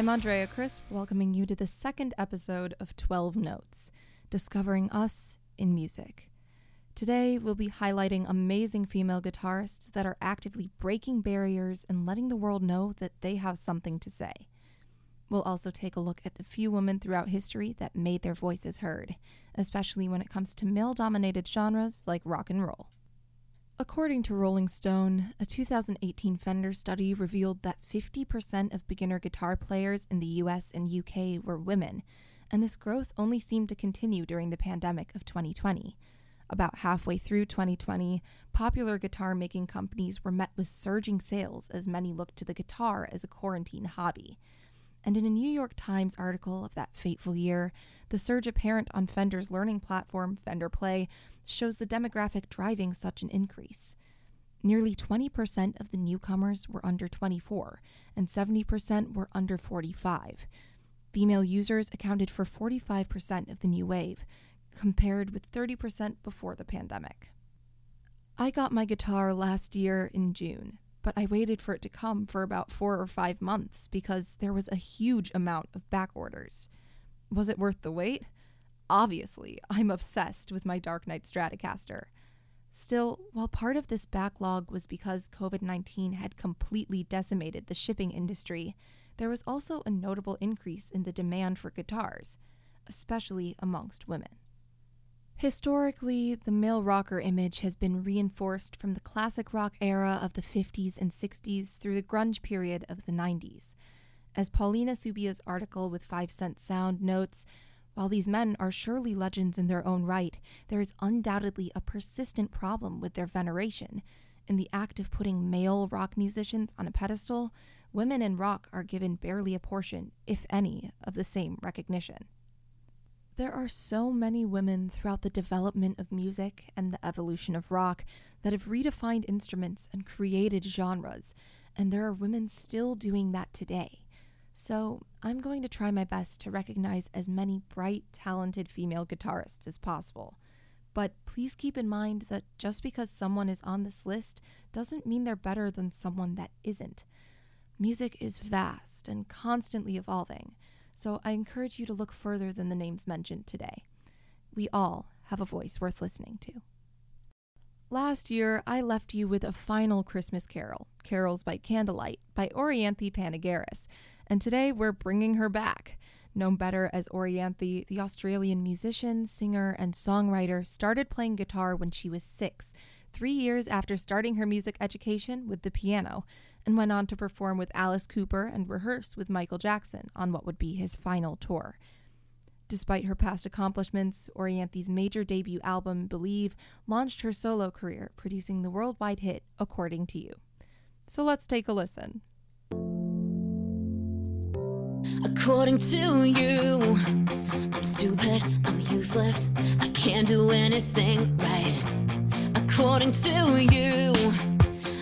I'm Andrea Crisp, welcoming you to the second episode of 12 Notes, discovering us in music. Today, we'll be highlighting amazing female guitarists that are actively breaking barriers and letting the world know that they have something to say. We'll also take a look at the few women throughout history that made their voices heard, especially when it comes to male dominated genres like rock and roll. According to Rolling Stone, a 2018 Fender study revealed that 50% of beginner guitar players in the US and UK were women, and this growth only seemed to continue during the pandemic of 2020. About halfway through 2020, popular guitar making companies were met with surging sales as many looked to the guitar as a quarantine hobby. And in a New York Times article of that fateful year, the surge apparent on Fender's learning platform, Fender Play, shows the demographic driving such an increase. Nearly 20% of the newcomers were under 24, and 70% were under 45. Female users accounted for 45% of the new wave, compared with 30% before the pandemic. I got my guitar last year in June, but I waited for it to come for about four or five months because there was a huge amount of back orders. Was it worth the wait? Obviously, I'm obsessed with my Dark Knight Stratocaster. Still, while part of this backlog was because COVID 19 had completely decimated the shipping industry, there was also a notable increase in the demand for guitars, especially amongst women. Historically, the male rocker image has been reinforced from the classic rock era of the 50s and 60s through the grunge period of the 90s. As Paulina Subia's article with Five Cent Sound notes, while these men are surely legends in their own right, there is undoubtedly a persistent problem with their veneration. In the act of putting male rock musicians on a pedestal, women in rock are given barely a portion, if any, of the same recognition. There are so many women throughout the development of music and the evolution of rock that have redefined instruments and created genres, and there are women still doing that today. So, I'm going to try my best to recognize as many bright, talented female guitarists as possible. But please keep in mind that just because someone is on this list doesn't mean they're better than someone that isn't. Music is vast and constantly evolving so I encourage you to look further than the names mentioned today. We all have a voice worth listening to. Last year, I left you with a final Christmas carol, Carols by Candlelight, by Orianthi Panagaris, and today we're bringing her back. Known better as Orianthi, the Australian musician, singer, and songwriter started playing guitar when she was six, three years after starting her music education with the piano, and went on to perform with Alice Cooper and rehearse with Michael Jackson on what would be his final tour. Despite her past accomplishments, Orianthi's major debut album, Believe, launched her solo career, producing the worldwide hit According to You. So let's take a listen. According to you, I'm stupid, I'm useless, I can't do anything right. According to you,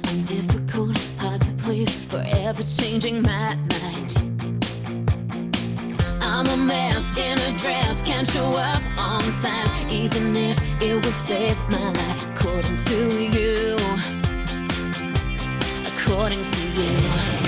I'm difficult, hard to please, forever changing my mind. I'm a mess in a dress, can't show up on time, even if it will save my life. According to you, according to you.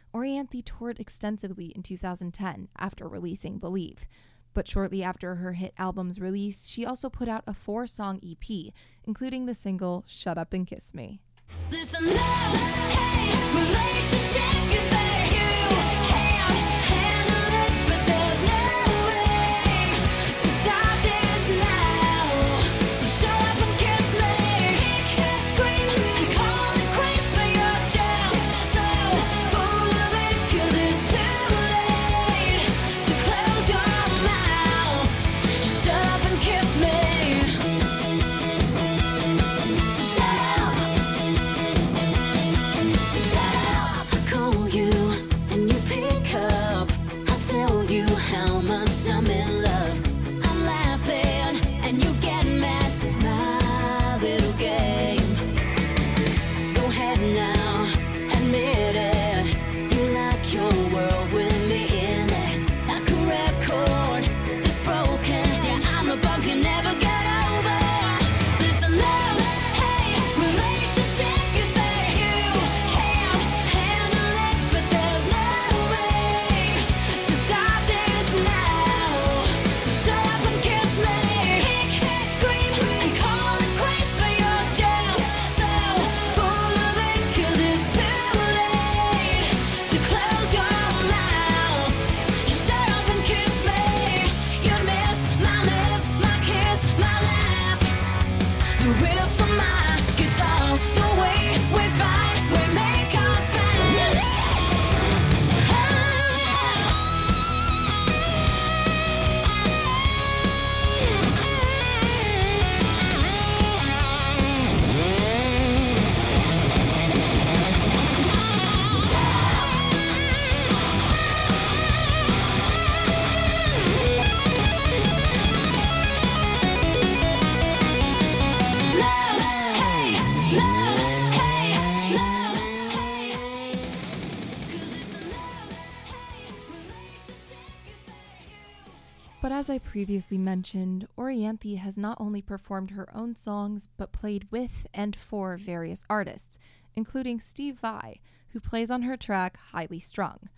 Orianthi toured extensively in 2010 after releasing Believe. But shortly after her hit album's release, she also put out a four song EP, including the single Shut Up and Kiss Me. As I previously mentioned, Orianthi has not only performed her own songs, but played with and for various artists, including Steve Vai, who plays on her track Highly Strung.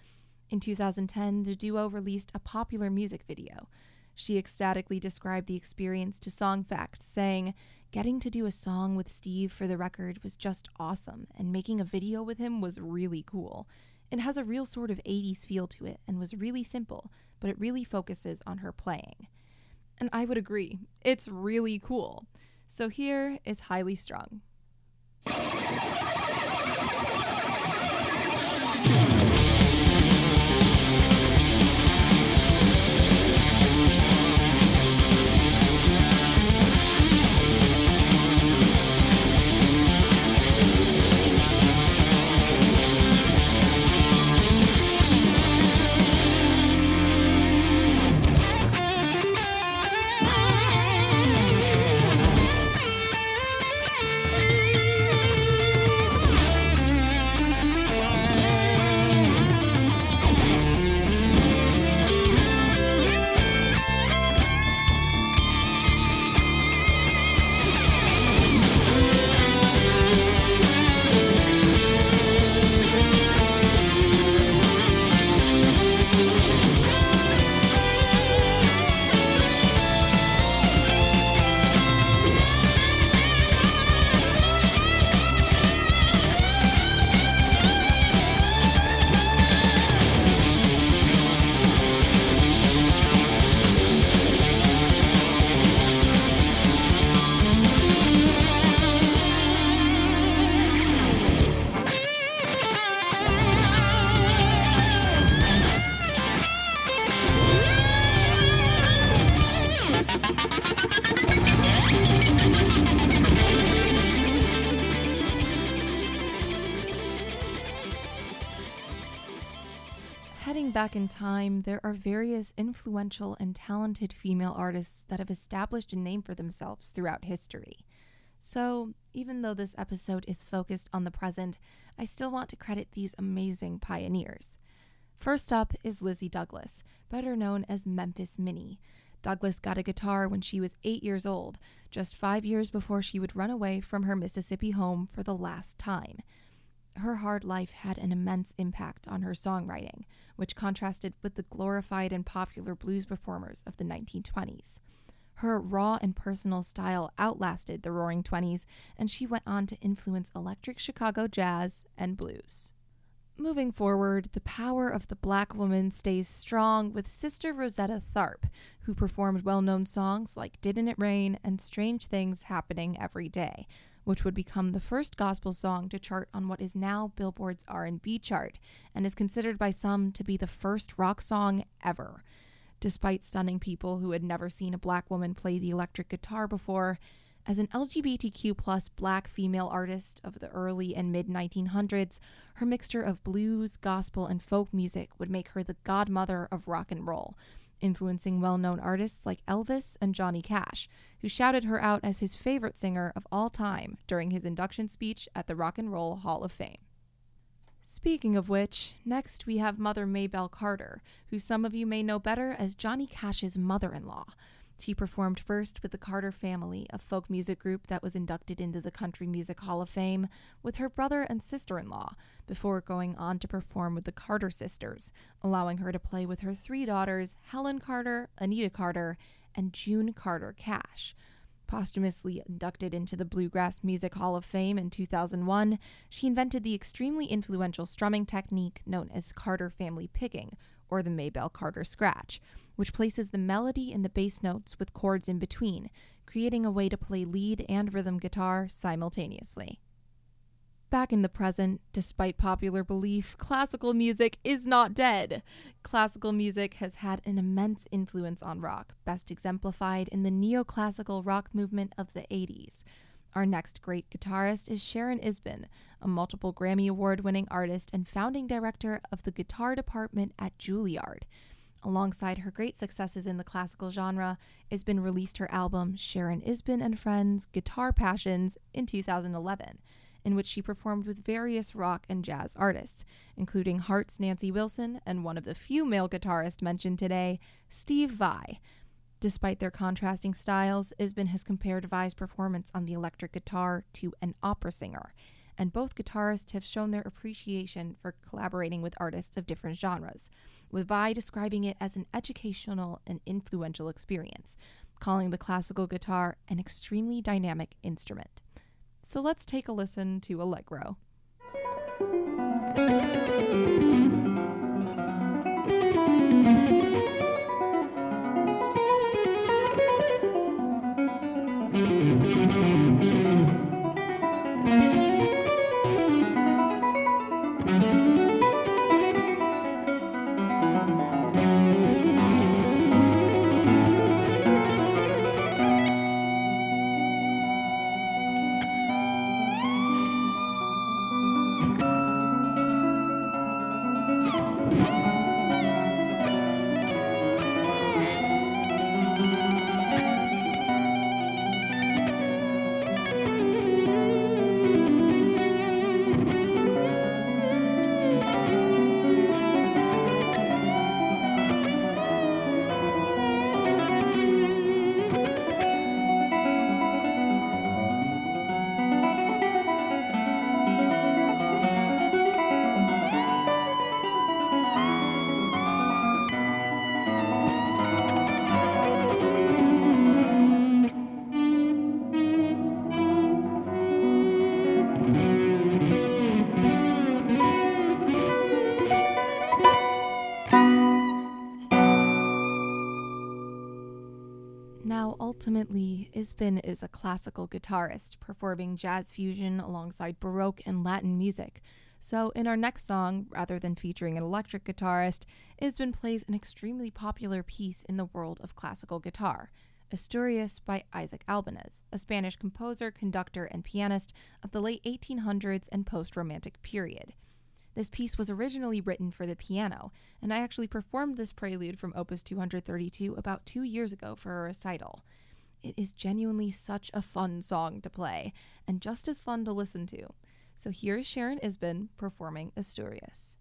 In 2010, the duo released a popular music video. She ecstatically described the experience to Song Facts, saying, Getting to do a song with Steve for the record was just awesome, and making a video with him was really cool. It has a real sort of 80s feel to it and was really simple, but it really focuses on her playing. And I would agree, it's really cool. So here is Highly Strung. Back in time, there are various influential and talented female artists that have established a name for themselves throughout history. So, even though this episode is focused on the present, I still want to credit these amazing pioneers. First up is Lizzie Douglas, better known as Memphis Minnie. Douglas got a guitar when she was eight years old, just five years before she would run away from her Mississippi home for the last time. Her hard life had an immense impact on her songwriting, which contrasted with the glorified and popular blues performers of the 1920s. Her raw and personal style outlasted the roaring 20s, and she went on to influence electric Chicago jazz and blues. Moving forward, the power of the black woman stays strong with Sister Rosetta Tharpe, who performed well-known songs like Didn't It Rain and Strange Things Happening Every Day, which would become the first gospel song to chart on what is now Billboard's R&B chart and is considered by some to be the first rock song ever. Despite stunning people who had never seen a black woman play the electric guitar before, as an LGBTQ plus black female artist of the early and mid 1900s, her mixture of blues, gospel, and folk music would make her the godmother of rock and roll, influencing well known artists like Elvis and Johnny Cash, who shouted her out as his favorite singer of all time during his induction speech at the Rock and Roll Hall of Fame. Speaking of which, next we have Mother Maybelle Carter, who some of you may know better as Johnny Cash's mother in law. She performed first with the Carter Family, a folk music group that was inducted into the Country Music Hall of Fame, with her brother and sister in law, before going on to perform with the Carter Sisters, allowing her to play with her three daughters, Helen Carter, Anita Carter, and June Carter Cash. Posthumously inducted into the Bluegrass Music Hall of Fame in 2001, she invented the extremely influential strumming technique known as Carter Family Picking, or the Maybelle Carter Scratch which places the melody in the bass notes with chords in between, creating a way to play lead and rhythm guitar simultaneously. Back in the present, despite popular belief, classical music is not dead. Classical music has had an immense influence on rock, best exemplified in the neoclassical rock movement of the 80s. Our next great guitarist is Sharon Isbin, a multiple Grammy Award winning artist and founding director of the guitar department at Juilliard, alongside her great successes in the classical genre, Isbin released her album Sharon Isbin and Friends Guitar Passions in 2011, in which she performed with various rock and jazz artists, including Heart's Nancy Wilson and one of the few male guitarists mentioned today, Steve Vai. Despite their contrasting styles, Isbin has compared Vai's performance on the electric guitar to an opera singer and both guitarists have shown their appreciation for collaborating with artists of different genres, with Vai describing it as an educational and influential experience, calling the classical guitar an extremely dynamic instrument. So let's take a listen to Allegro. Ultimately, Isbin is a classical guitarist, performing jazz fusion alongside Baroque and Latin music. So, in our next song, rather than featuring an electric guitarist, Isbin plays an extremely popular piece in the world of classical guitar, Asturias by Isaac Albeniz, a Spanish composer, conductor, and pianist of the late 1800s and post Romantic period. This piece was originally written for the piano, and I actually performed this prelude from Opus 232 about two years ago for a recital. It is genuinely such a fun song to play, and just as fun to listen to. So here is Sharon Isbin performing Asturias.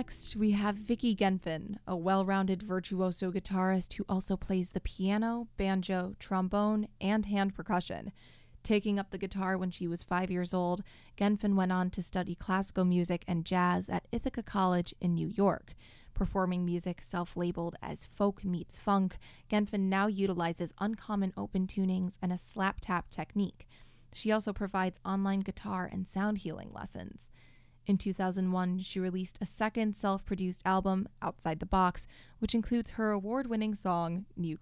Next, we have Vicki Genfan, a well rounded virtuoso guitarist who also plays the piano, banjo, trombone, and hand percussion. Taking up the guitar when she was five years old, Genfan went on to study classical music and jazz at Ithaca College in New York. Performing music self labeled as folk meets funk, Genfan now utilizes uncommon open tunings and a slap tap technique. She also provides online guitar and sound healing lessons. In 2001, she released a second self produced album, Outside the Box, which includes her award winning song, New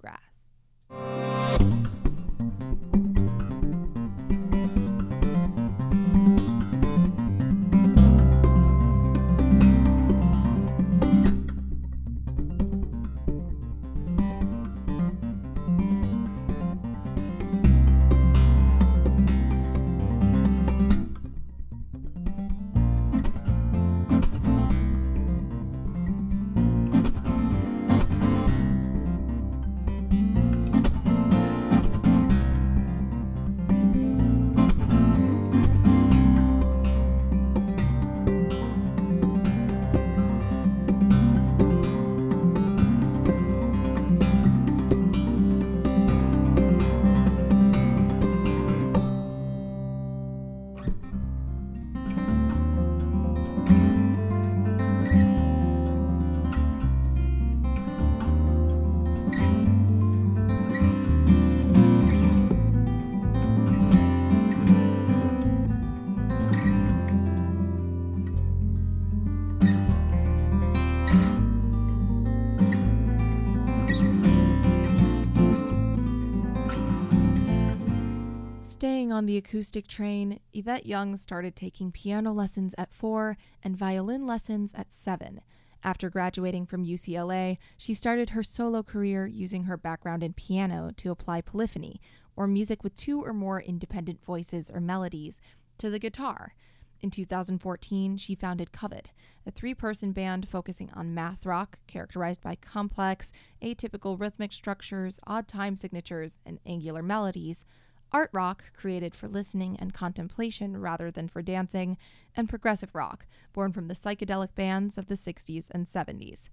On the acoustic train, Yvette Young started taking piano lessons at four and violin lessons at seven. After graduating from UCLA, she started her solo career using her background in piano to apply polyphony, or music with two or more independent voices or melodies, to the guitar. In 2014, she founded Covet, a three person band focusing on math rock, characterized by complex, atypical rhythmic structures, odd time signatures, and angular melodies art rock, created for listening and contemplation rather than for dancing, and progressive rock, born from the psychedelic bands of the 60s and 70s.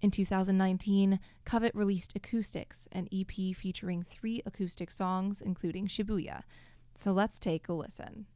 In 2019, Covet released Acoustics, an EP featuring three acoustic songs, including Shibuya. So let's take a listen.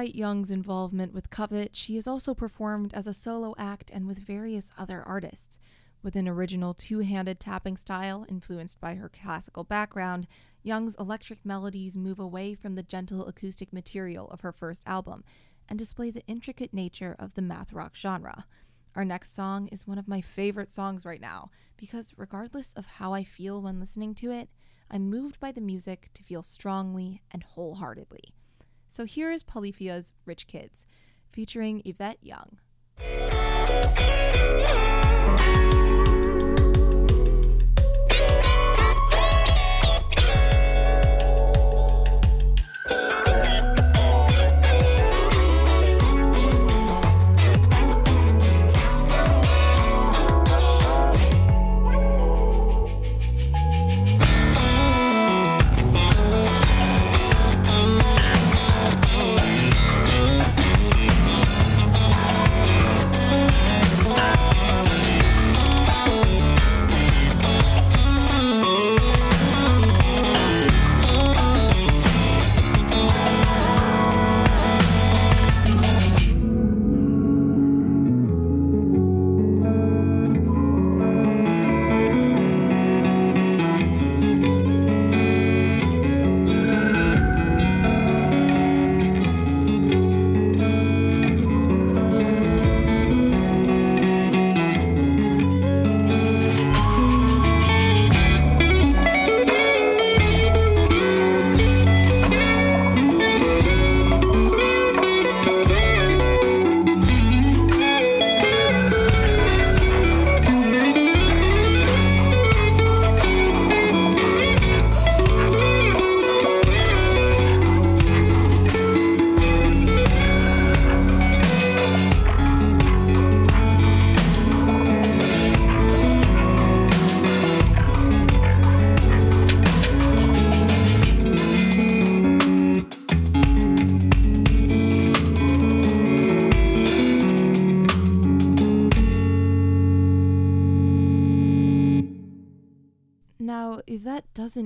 Despite Young's involvement with Covet, she has also performed as a solo act and with various other artists. With an original two handed tapping style influenced by her classical background, Young's electric melodies move away from the gentle acoustic material of her first album and display the intricate nature of the math rock genre. Our next song is one of my favorite songs right now because, regardless of how I feel when listening to it, I'm moved by the music to feel strongly and wholeheartedly. So here is Polyphia's Rich Kids, featuring Yvette Young.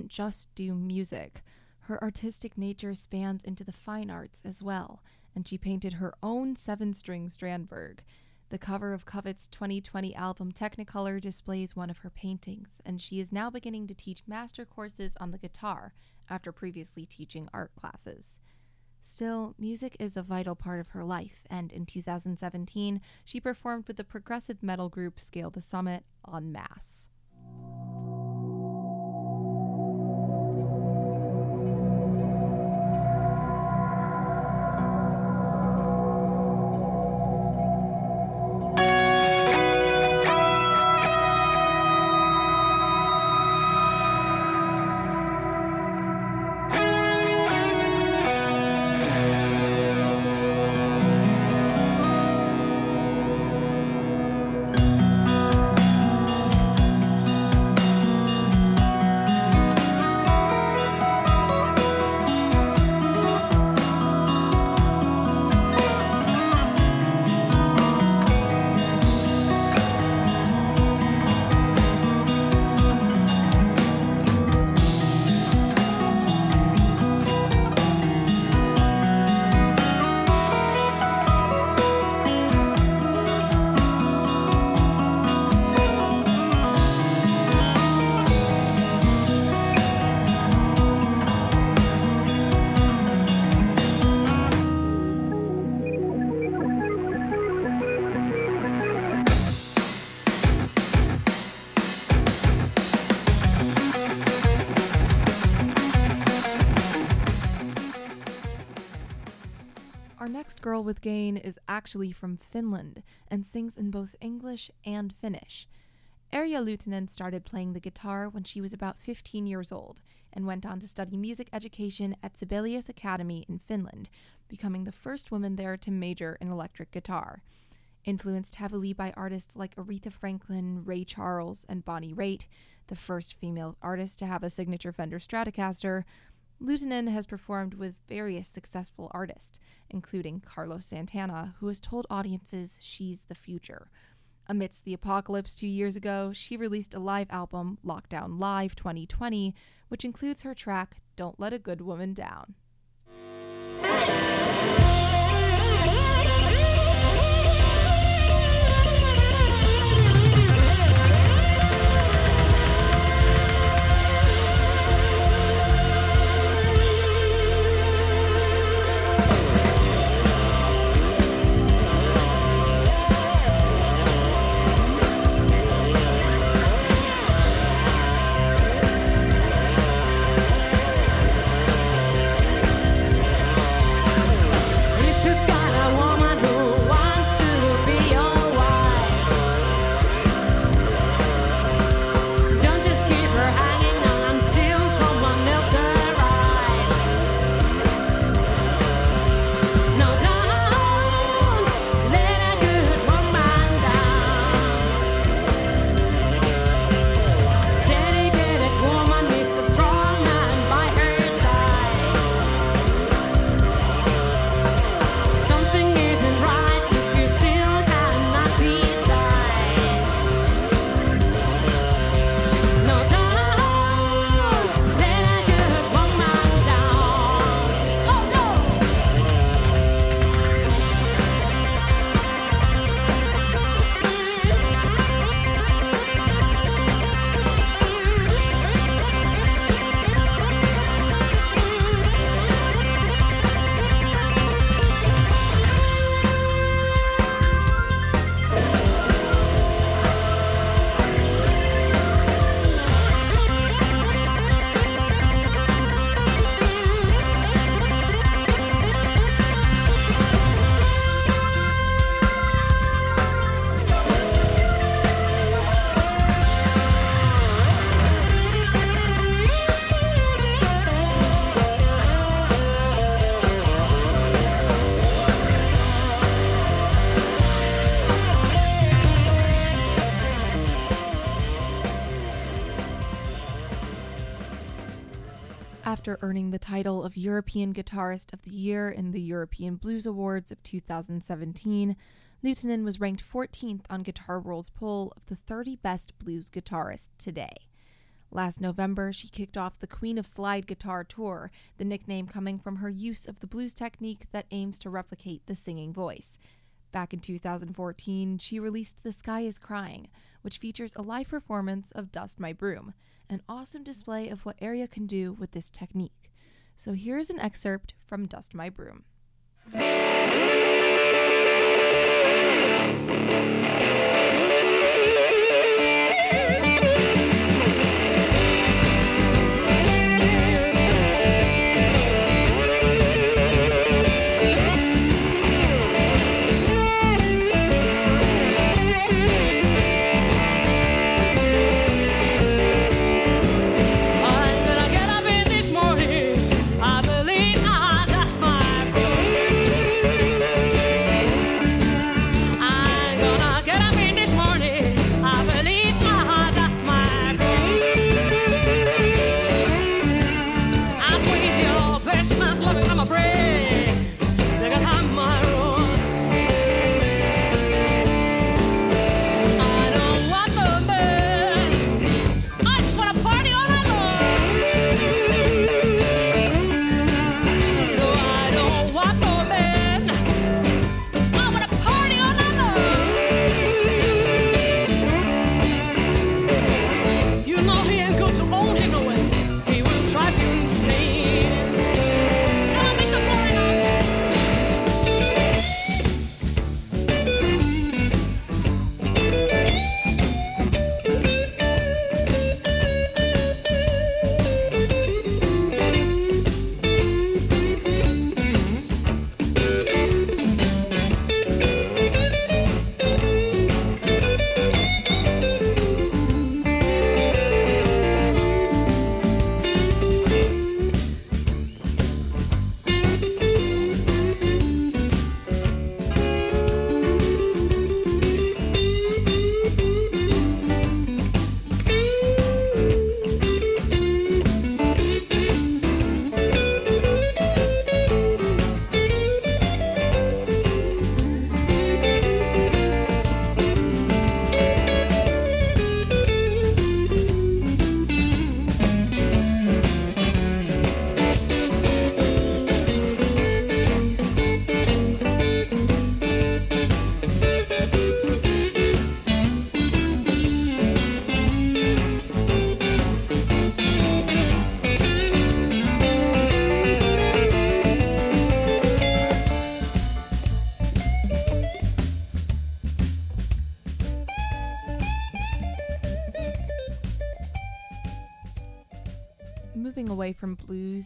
Doesn't just do music. Her artistic nature spans into the fine arts as well, and she painted her own seven string Strandberg. The cover of Covet's 2020 album Technicolor displays one of her paintings, and she is now beginning to teach master courses on the guitar after previously teaching art classes. Still, music is a vital part of her life, and in 2017, she performed with the progressive metal group Scale the Summit en masse. With Gain is actually from Finland and sings in both English and Finnish. Erja Lyytinen started playing the guitar when she was about 15 years old and went on to study music education at Sibelius Academy in Finland, becoming the first woman there to major in electric guitar. Influenced heavily by artists like Aretha Franklin, Ray Charles, and Bonnie Raitt, the first female artist to have a signature Fender Stratocaster, Lyytinen has performed with various successful artists, including Carlos Santana, who has told audiences she's the future. Amidst the apocalypse two years ago, she released a live album, Lockdown Live 2020, which includes her track Don't Let a Good Woman Down. After earning the title of European Guitarist of the Year in the European Blues Awards of 2017, Lyytinen was ranked 14th on Guitar World's poll of the 30 best blues guitarists today. Last November, she kicked off the Queen of Slide Guitar Tour, the nickname coming from her use of the blues technique that aims to replicate the singing voice. Back in 2014, she released The Sky is Crying, which features a live performance of Dust My Broom, an awesome display of what Erja can do with this technique. So here's an excerpt from Dust My Broom.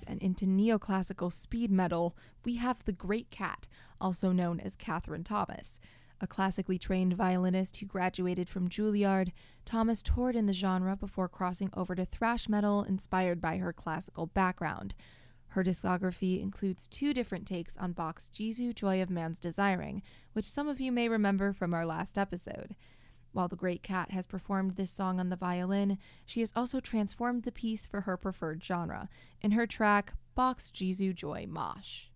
And into neoclassical speed metal, we have the Great Kat, also known as Katherine Thomas. A classically trained violinist who graduated from Juilliard, Thomas toured in the genre before crossing over to thrash metal inspired by her classical background. Her discography includes two different takes on Bach's Jesu Joy of Man's Desiring, which some of you may remember from our last episode. While the Great Kat has performed this song on the violin, she has also transformed the piece for her preferred genre in her track Box Jesu Joy Mosh.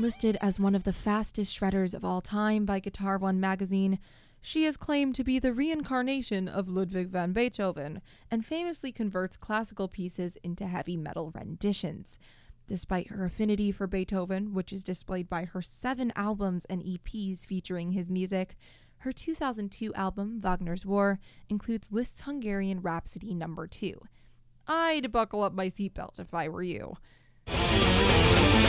Listed as one of the fastest shredders of all time by Guitar One magazine, she is claimed to be the reincarnation of Ludwig van Beethoven and famously converts classical pieces into heavy metal renditions. Despite her affinity for Beethoven, which is displayed by her seven albums and EPs featuring his music, her 2002 album, Wagner's War, includes Liszt's Hungarian Rhapsody No. 2. I'd buckle up my seatbelt if I were you.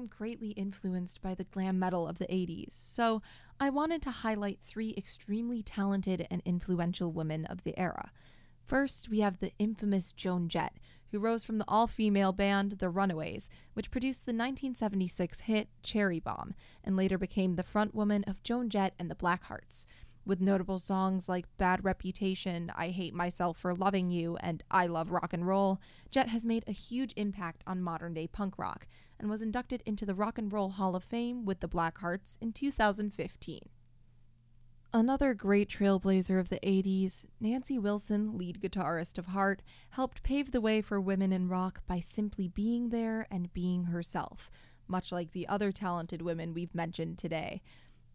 I'm greatly influenced by the glam metal of the 80s, so I wanted to highlight three extremely talented and influential women of the era. First, we have the infamous Joan Jett, who rose from the all female band The Runaways, which produced the 1976 hit Cherry Bomb, and later became the frontwoman of Joan Jett and the Blackhearts with notable songs like Bad Reputation, I Hate Myself for Loving You, and I Love Rock and Roll, Jett has made a huge impact on modern day punk rock and was inducted into the Rock and Roll Hall of Fame with the Blackhearts in 2015. Another great trailblazer of the 80s, Nancy Wilson, lead guitarist of Heart, helped pave the way for women in rock by simply being there and being herself, much like the other talented women we've mentioned today.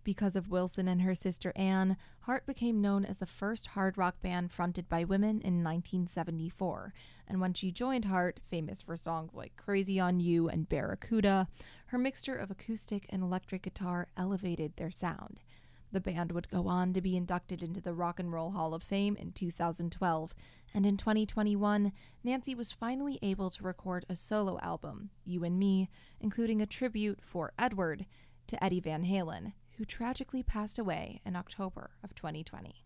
Because of Wilson and her sister Anne, Heart became known as the first hard rock band fronted by women in 1974. And when she joined Heart, famous for songs like Crazy on You and Barracuda, her mixture of acoustic and electric guitar elevated their sound. The band would go on to be inducted into the Rock and Roll Hall of Fame in 2012, and in 2021, Nancy was finally able to record a solo album, You and Me, including a tribute for Edward to Eddie Van Halen, who tragically passed away in October of 2020.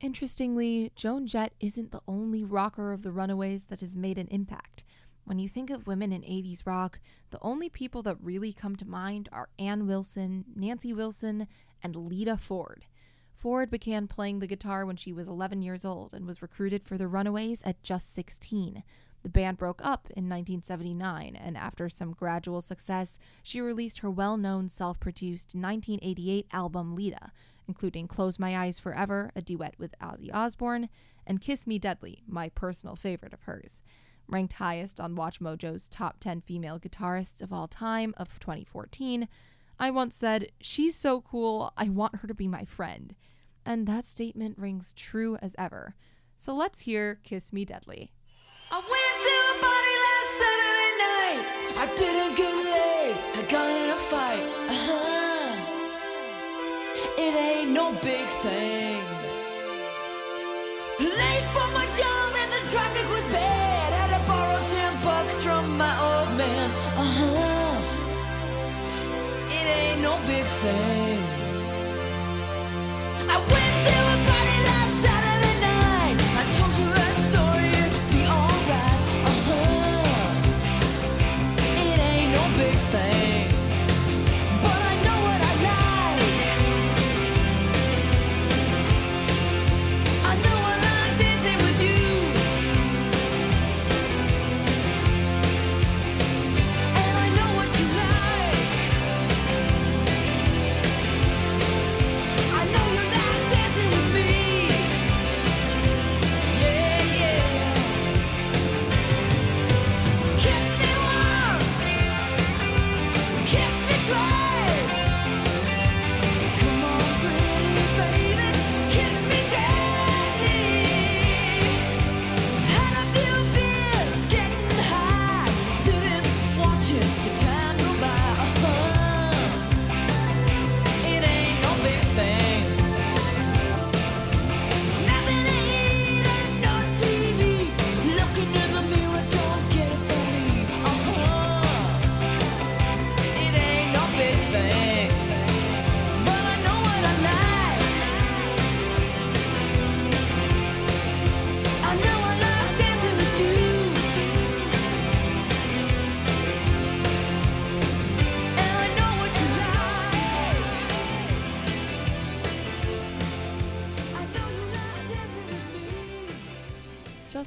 Interestingly, Joan Jett isn't the only rocker of the Runaways that has made an impact. When you think of women in 80s rock, the only people that really come to mind are Ann Wilson, Nancy Wilson, and Lita Ford. Ford began playing the guitar when she was 11 years old and was recruited for the Runaways at just 16. The band broke up in 1979, and after some gradual success, she released her well known self produced 1988 album Lita, including Close My Eyes Forever, a duet with Ozzy Osbourne, and Kiss Me Deadly, my personal favorite of hers. Ranked highest on WatchMojo's top 10 female guitarists of all time of 2014, I once said, She's so cool, I want her to be my friend. And that statement rings true as ever. So let's hear Kiss Me Deadly. It ain't no big thing. Late for my job and the traffic was bad. Had to borrow ten bucks from my old man. Uh huh. It ain't no big thing.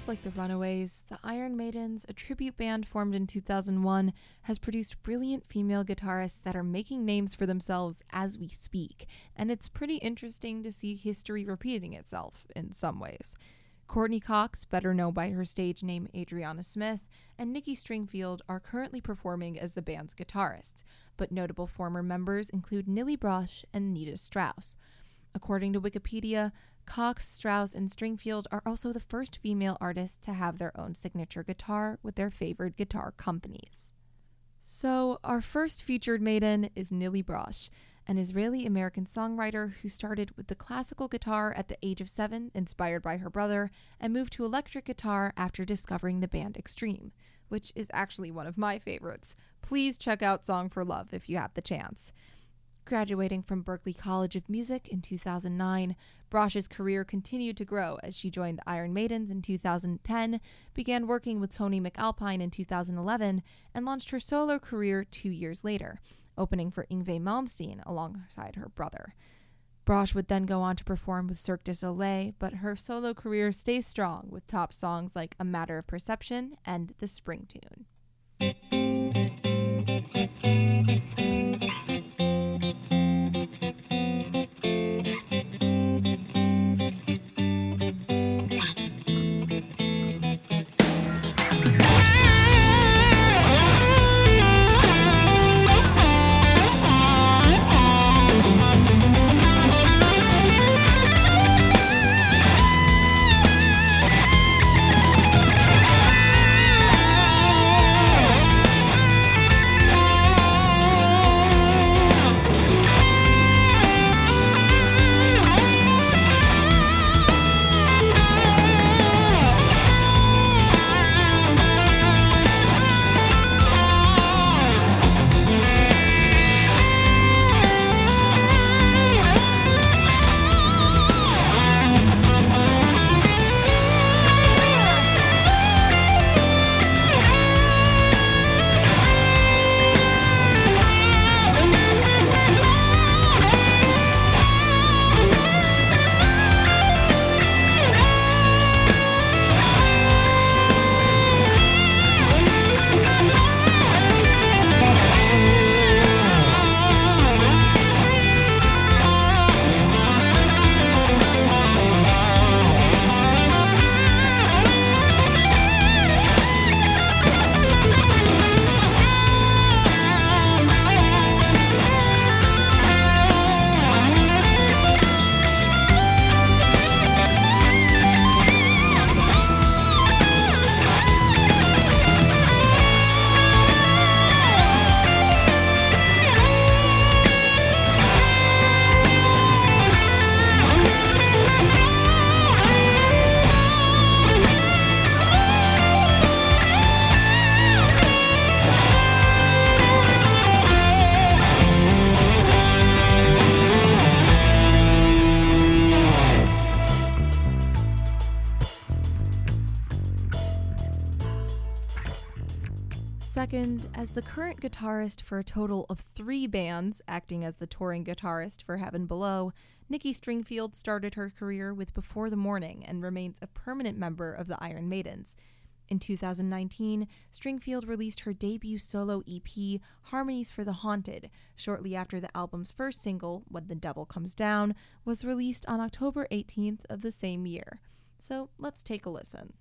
Just like the Runaways, the Iron Maidens, a tribute band formed in 2001, has produced brilliant female guitarists that are making names for themselves as we speak, and it's pretty interesting to see history repeating itself in some ways. Courtney Cox, better known by her stage name Adriana Smith, and Nikki Stringfield are currently performing as the band's guitarists, but notable former members include Nili Brosh and Nita Strauss. According to Wikipedia, Cox, Strauss, and Stringfield are also the first female artists to have their own signature guitar with their favored guitar companies. So, our first featured maiden is Nili Brosh, an Israeli American songwriter who started with the classical guitar at the age of seven, inspired by her brother, and moved to electric guitar after discovering the band Extreme, which is actually one of my favorites. Please check out Song for Love if you have the chance. Graduating from Berklee College of Music in 2009, Brosh's career continued to grow as she joined the Iron Maidens in 2010, began working with Tony MacAlpine in 2011, and launched her solo career two years later, opening for Yngwie Malmsteen alongside her brother. Brosh would then go on to perform with Cirque du Soleil, but her solo career stays strong with top songs like A Matter of Perception and The Spring Tune. The current guitarist for a total of three bands, acting as the touring guitarist for Heaven Below, Nikki Stringfield started her career with Before the Mourning and remains a permanent member of the Iron Maidens. In 2019, Stringfield released her debut solo EP, Harmonies for the Haunted, shortly after the album's first single, When the Devil Comes Down, was released on October 18th of the same year. So let's take a listen.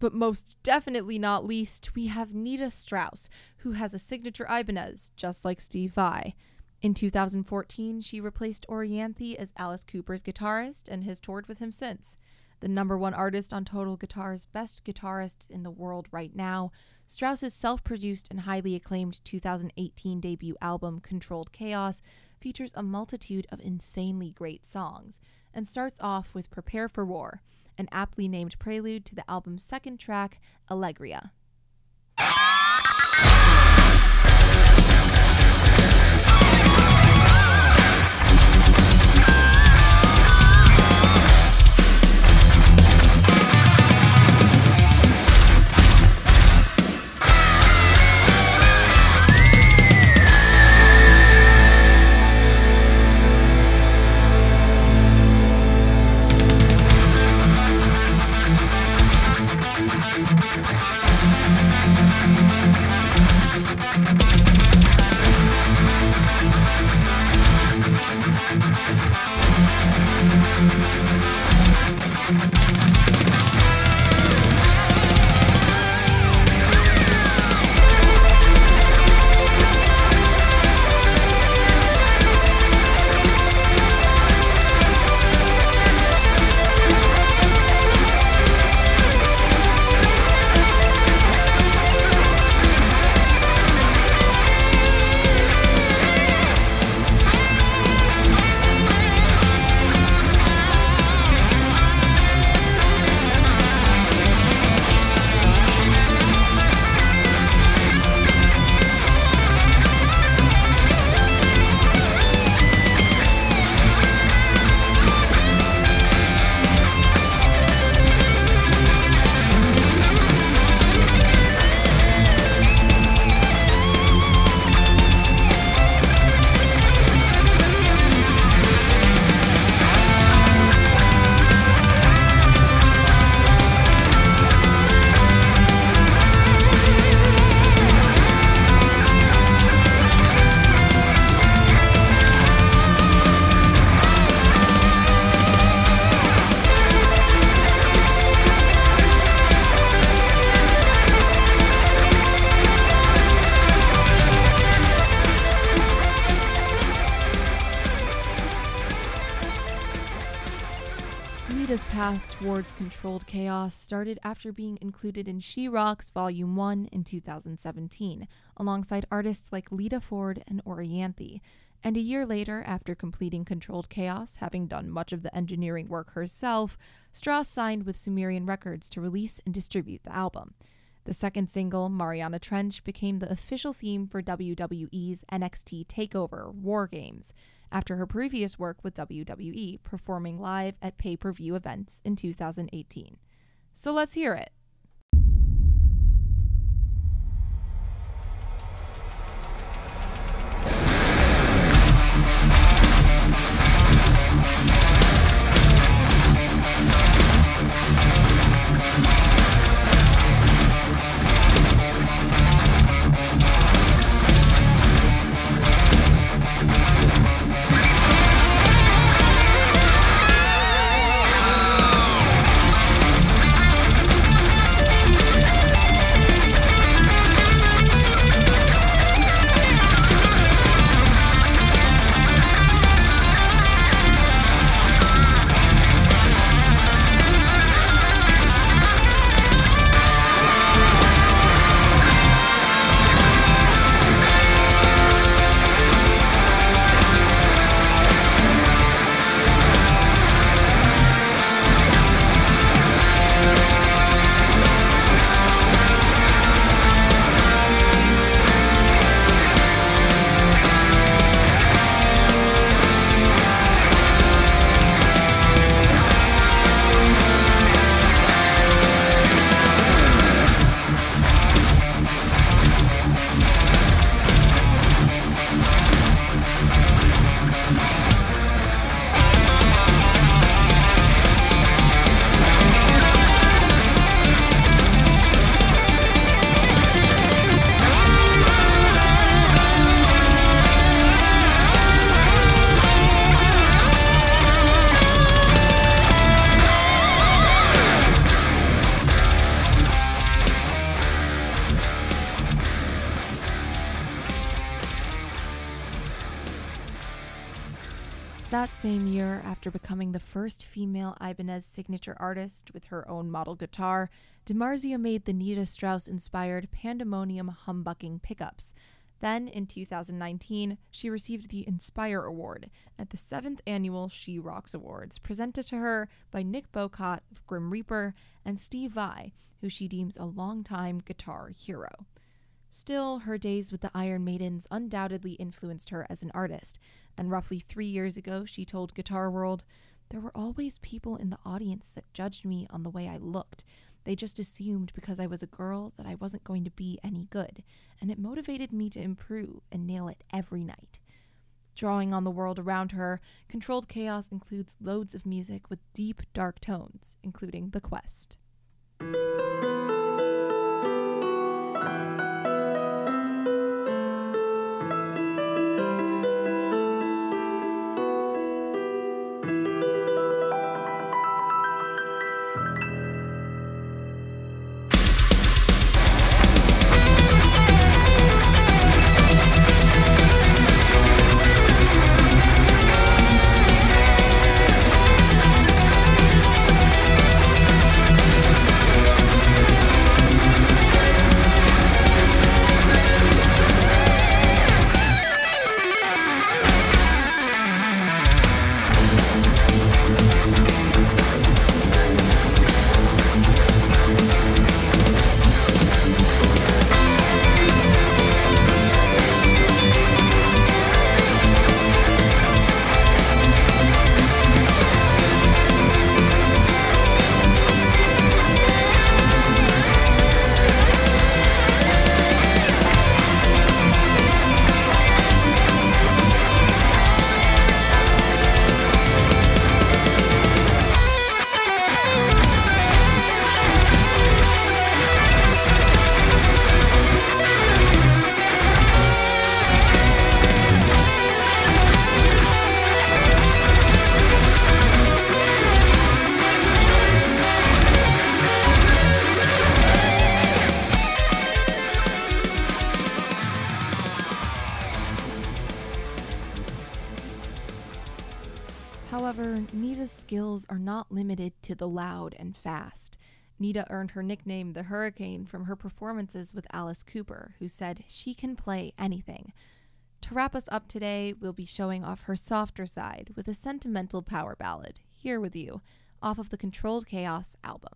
But most definitely not least, we have Nita Strauss, who has a signature Ibanez, just like Steve Vai. In 2014, she replaced Orianthi as Alice Cooper's guitarist and has toured with him since. The number one artist on Total Guitar's Best Guitarist in the World right now, Strauss's self produced and highly acclaimed 2018 debut album, Controlled Chaos, features a multitude of insanely great songs and starts off with Prepare for War, an aptly named prelude to the album's second track, Alegria. Towards controlled chaos started after being included in She Rocks Volume 1 in 2017, alongside artists like Lita Ford and Orianthi. And a year later, after completing Controlled Chaos, having done much of the engineering work herself, Strauss signed with Sumerian Records to release and distribute the album. The second single, Mariana Trench, became the official theme for WWE's NXT TakeOver War Games after her previous work with WWE, performing live at pay per view events in 2018. So let's hear it. Ibanez signature artist with her own model guitar, DiMarzio made the Nita Strauss inspired Pandemonium humbucking pickups. Then, in 2019, she received the Inspire Award at the 7th annual She Rocks Awards, presented to her by Nick Bowcott of Grim Reaper and Steve Vai, who she deems a longtime guitar hero. Still, her days with the Iron Maidens undoubtedly influenced her as an artist, and roughly three years ago, she told Guitar World, There were always people in the audience that judged me on the way I looked. They just assumed because I was a girl that I wasn't going to be any good, and it motivated me to improve and nail it every night. Drawing on the world around her, Controlled Chaos includes loads of music with deep, dark tones, including The Quest. Are not limited to the loud and fast. Nita earned her nickname the Hurricane from her performances with Alice Cooper, who said she can play anything. To wrap us up today, we'll be showing off her softer side with a sentimental power ballad, Here With You, off of the Controlled Chaos album.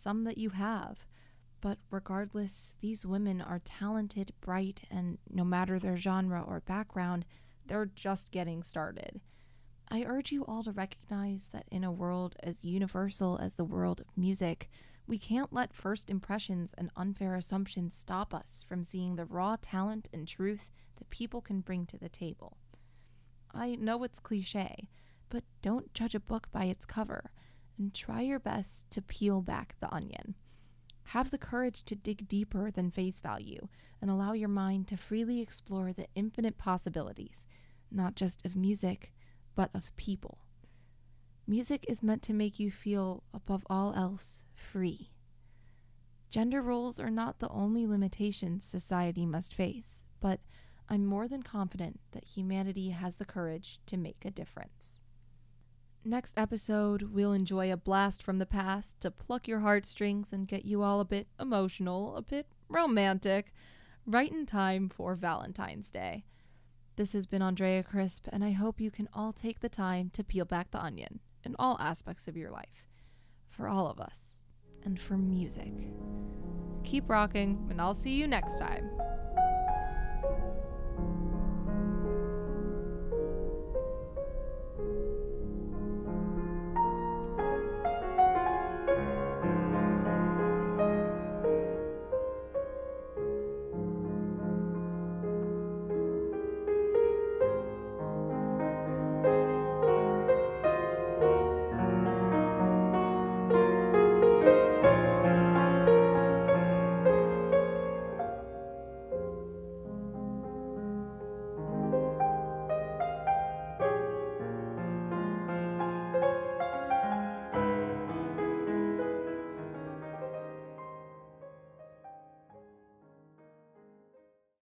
Some that you have. But regardless, these women are talented, bright, and no matter their genre or background, they're just getting started. I urge you all to recognize that in a world as universal as the world of music, we can't let first impressions and unfair assumptions stop us from seeing the raw talent and truth that people can bring to the table. I know it's cliche, but don't judge a book by its cover, and try your best to peel back the onion. Have the courage to dig deeper than face value and allow your mind to freely explore the infinite possibilities, not just of music, but of people. Music is meant to make you feel, above all else, free. Gender roles are not the only limitations society must face, but I'm more than confident that humanity has the courage to make a difference. Next episode, we'll enjoy a blast from the past to pluck your heartstrings and get you all a bit emotional, a bit romantic, right in time for Valentine's Day. This has been Andrea Crisp, and I hope you can all take the time to peel back the onion in all aspects of your life. For all of us, and for music. Keep rocking, and I'll see you next time.